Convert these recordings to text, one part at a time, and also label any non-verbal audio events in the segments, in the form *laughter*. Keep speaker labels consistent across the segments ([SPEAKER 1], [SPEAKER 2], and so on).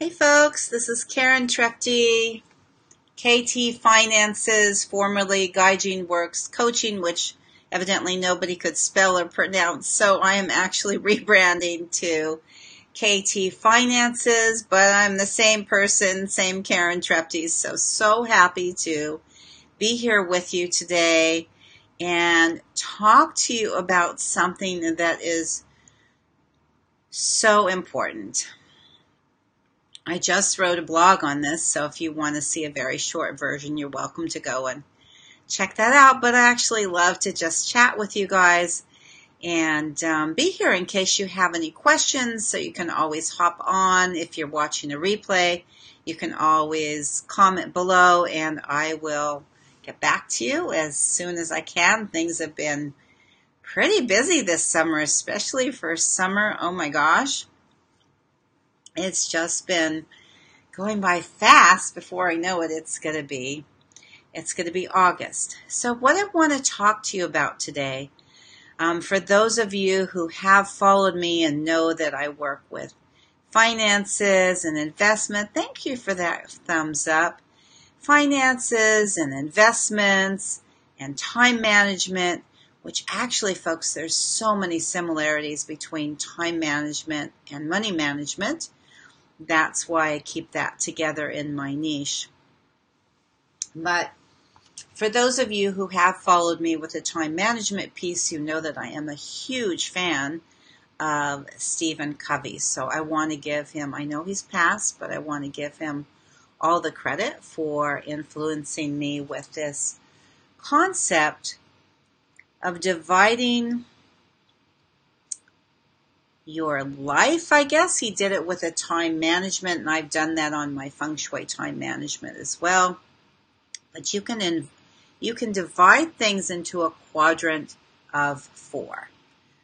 [SPEAKER 1] Hey folks, this is Karen Trepte, KT Finances, formerly Gaijin Works Coaching, which evidently nobody could spell or pronounce. So I am actually *laughs* rebranding to KT Finances, but I'm the same person, same Karen Trepte. So, so happy to be here with you today and talk to you about something that is so important. I just wrote a blog on this, so if you want to see a very short version, you're welcome to go and check that out. But I actually love to just chat with you guys and um, be here in case you have any questions. So you can always hop on if you're watching a replay. You can always comment below, and I will get back to you as soon as I can. Things have been pretty busy this summer, especially for summer. Oh my gosh it's just been going by fast before I know it it's going to be it's going to be August. So what I want to talk to you about today um, for those of you who have followed me and know that I work with finances and investment, thank you for that thumbs up. Finances and investments and time management, which actually, folks, there's so many similarities between time management and money management that's why I keep that together in my niche. But for those of you who have followed me with the time management piece, you know that I am a huge fan of Stephen Covey. So I want to give him, I know he's passed, but I want to give him all the credit for influencing me with this concept of dividing your life, I guess. He did it with a time management, and I've done that on my feng shui time management as well. But you can in, you can divide things into a quadrant of four.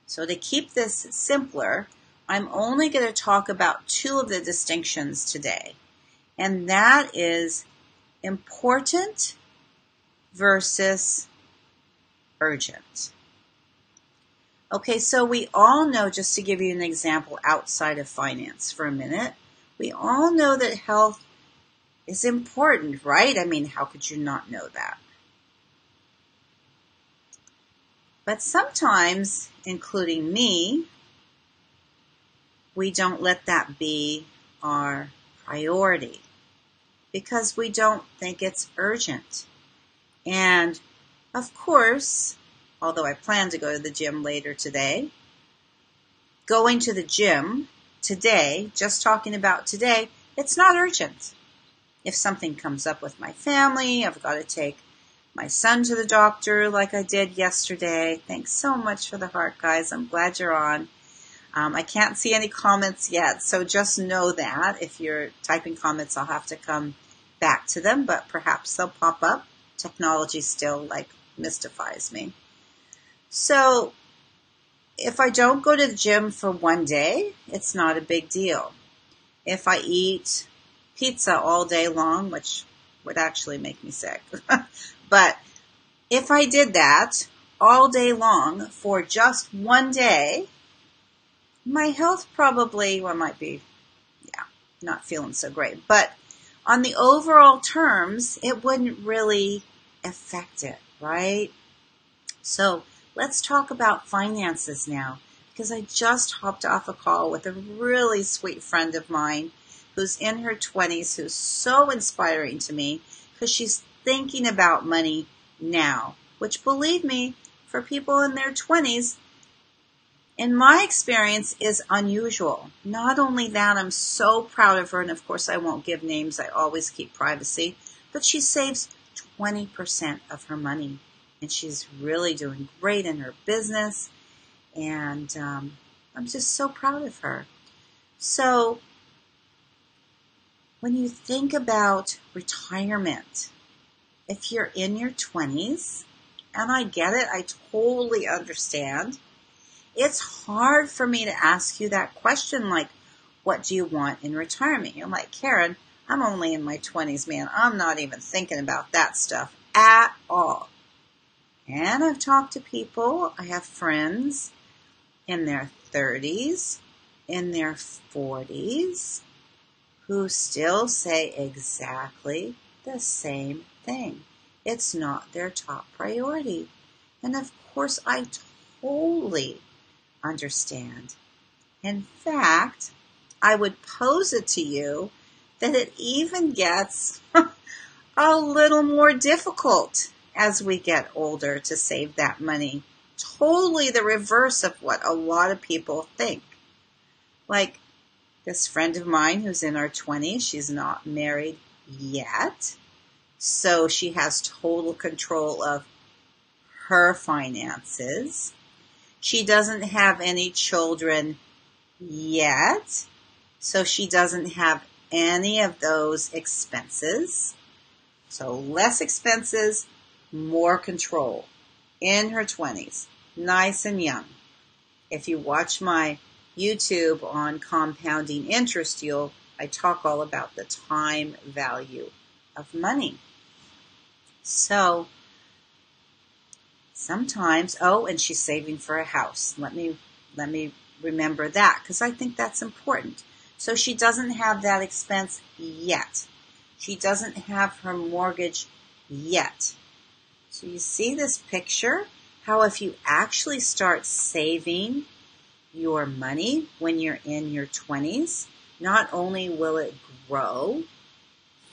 [SPEAKER 1] So to keep this simpler, I'm only going to talk about two of the distinctions today, and that is important versus urgent. Okay, so we all know, just to give you an example outside of finance for a minute, we all know that health is important, right? I mean, how could you not know that? But sometimes, including me, we don't let that be our priority because we don't think it's urgent. And of course, although I plan to go to the gym later today. Going to the gym today, just talking about today, it's not urgent. If something comes up with my family, I've got to take my son to the doctor like I did yesterday. Thanks so much for the heart, guys. I'm glad you're on. Um, I can't see any comments yet, so just know that if you're typing comments, I'll have to come back to them, but perhaps they'll pop up. Technology still like mystifies me. So if I don't go to the gym for one day, it's not a big deal. If I eat pizza all day long, which would actually make me sick, *laughs* but if I did that all day long for just one day, my health probably, well, might be, yeah, not feeling so great. But on the overall terms, it wouldn't really affect it, right? So Let's talk about finances now because I just hopped off a call with a really sweet friend of mine who's in her 20s who's so inspiring to me because she's thinking about money now, which believe me, for people in their 20s, in my experience, is unusual. Not only that, I'm so proud of her, and of course, I won't give names, I always keep privacy, but she saves 20% of her money and she's really doing great in her business. And um, I'm just so proud of her. So, when you think about retirement, if you're in your 20s, and I get it, I totally understand. It's hard for me to ask you that question like, what do you want in retirement? You're like, Karen, I'm only in my 20s, man. I'm not even thinking about that stuff at all. And I've talked to people, I have friends in their 30s, in their 40s, who still say exactly the same thing. It's not their top priority. And of course, I totally understand. In fact, I would pose it to you that it even gets *laughs* a little more difficult as we get older to save that money. Totally the reverse of what a lot of people think. Like this friend of mine who's in her 20s, she's not married yet. So she has total control of her finances. She doesn't have any children yet. So she doesn't have any of those expenses. So less expenses, more control in her 20s, nice and young. If you watch my YouTube on compounding interest, you'll I talk all about the time value of money. So sometimes, oh, and she's saving for a house. Let me let me remember that because I think that's important. So she doesn't have that expense yet. She doesn't have her mortgage yet. So you see this picture? How if you actually start saving your money when you're in your 20s, not only will it grow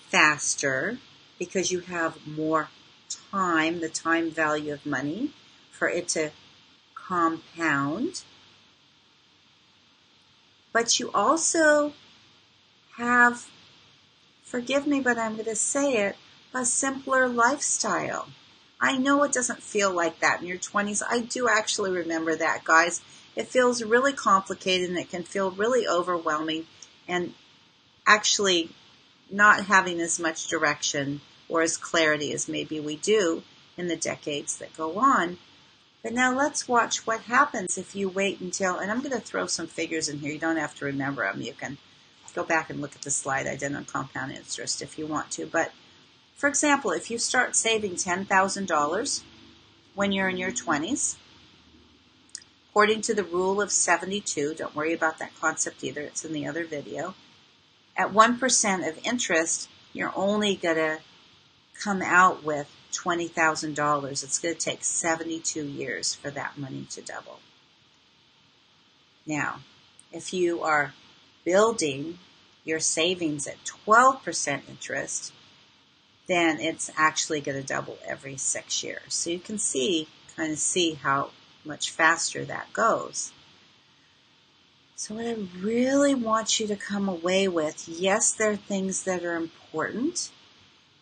[SPEAKER 1] faster because you have more time, the time value of money for it to compound, but you also have, forgive me, but I'm going to say it, a simpler lifestyle. I know it doesn't feel like that in your 20s. I do actually remember that, guys. It feels really complicated and it can feel really overwhelming and actually not having as much direction or as clarity as maybe we do in the decades that go on. But now let's watch what happens if you wait until, and I'm going to throw some figures in here. You don't have to remember them. You can go back and look at the slide I did on compound interest if you want to. But for example, if you start saving $10,000 when you're in your 20s, according to the rule of 72, don't worry about that concept either, it's in the other video, at 1% of interest, you're only going to come out with $20,000. It's going to take 72 years for that money to double. Now, if you are building your savings at 12% interest, then it's actually going to double every six years. So you can see, kind of see how much faster that goes. So what I really want you to come away with, yes, there are things that are important.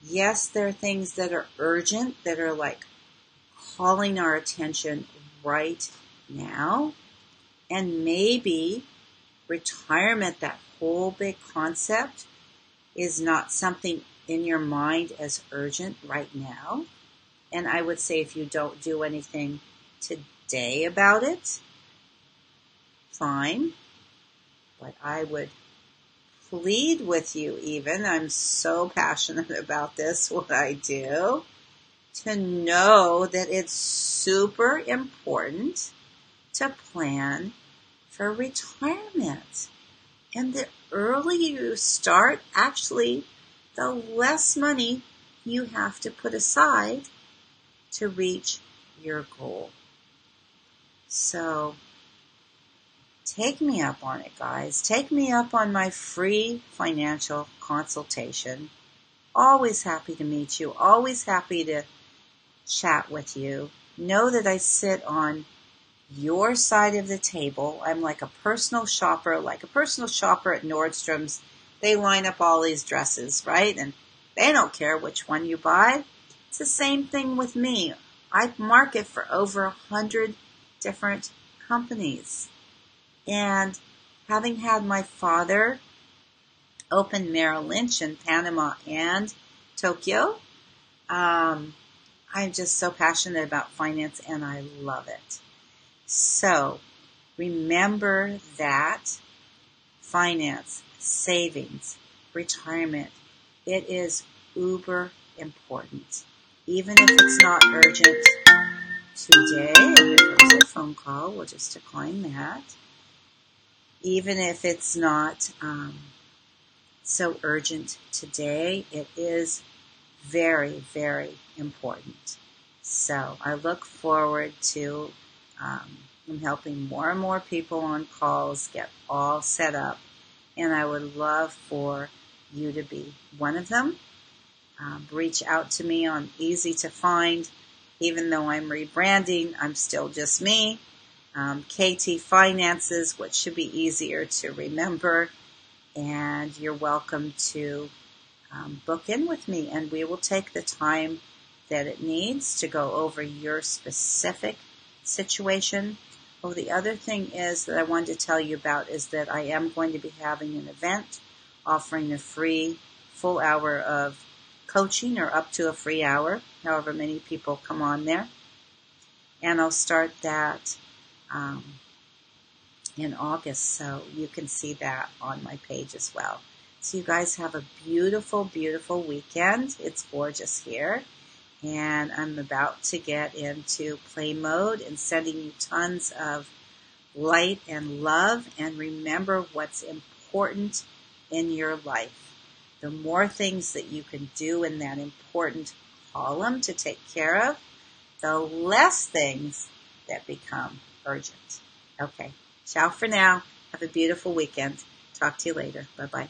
[SPEAKER 1] Yes, there are things that are urgent, that are like calling our attention right now. And maybe retirement, that whole big concept, is not something in your mind as urgent right now. And I would say if you don't do anything today about it, fine. But I would plead with you even, I'm so passionate *laughs* about this, what I do, to know that it's super important to plan for retirement. And the earlier you start, actually, the less money you have to put aside to reach your goal. So take me up on it, guys. Take me up on my free financial consultation. Always happy to meet you. Always happy to chat with you. Know that I sit on your side of the table. I'm like a personal shopper, like a personal shopper at Nordstrom's they line up all these dresses, right? And they don't care which one you buy. It's the same thing with me. I market for over a hundred different companies. And having had my father open Merrill Lynch in Panama and Tokyo, um, I'm just so passionate about finance and I love it. So remember that finance savings, retirement. It is uber important. Even if it's not urgent today, there's a phone call, we'll just decline that. Even if it's not um, so urgent today. It is very, very important. So I look forward to um, helping more and more people on calls get all set up. And I would love for you to be one of them. Um, reach out to me on Easy to Find. Even though I'm rebranding, I'm still just me. Um, KT Finances, which should be easier to remember. And you're welcome to um, book in with me, and we will take the time that it needs to go over your specific situation. Oh, the other thing is that I wanted to tell you about is that I am going to be having an event offering a free full hour of coaching or up to a free hour, however many people come on there. And I'll start that um, in August, so you can see that on my page as well. So you guys have a beautiful, beautiful weekend. It's gorgeous here. And I'm about to get into play mode and sending you tons of light and love. And remember what's important in your life the more things that you can do in that important column to take care of, the less things that become urgent. Okay. Ciao for now. Have a beautiful weekend. Talk to you later. Bye bye.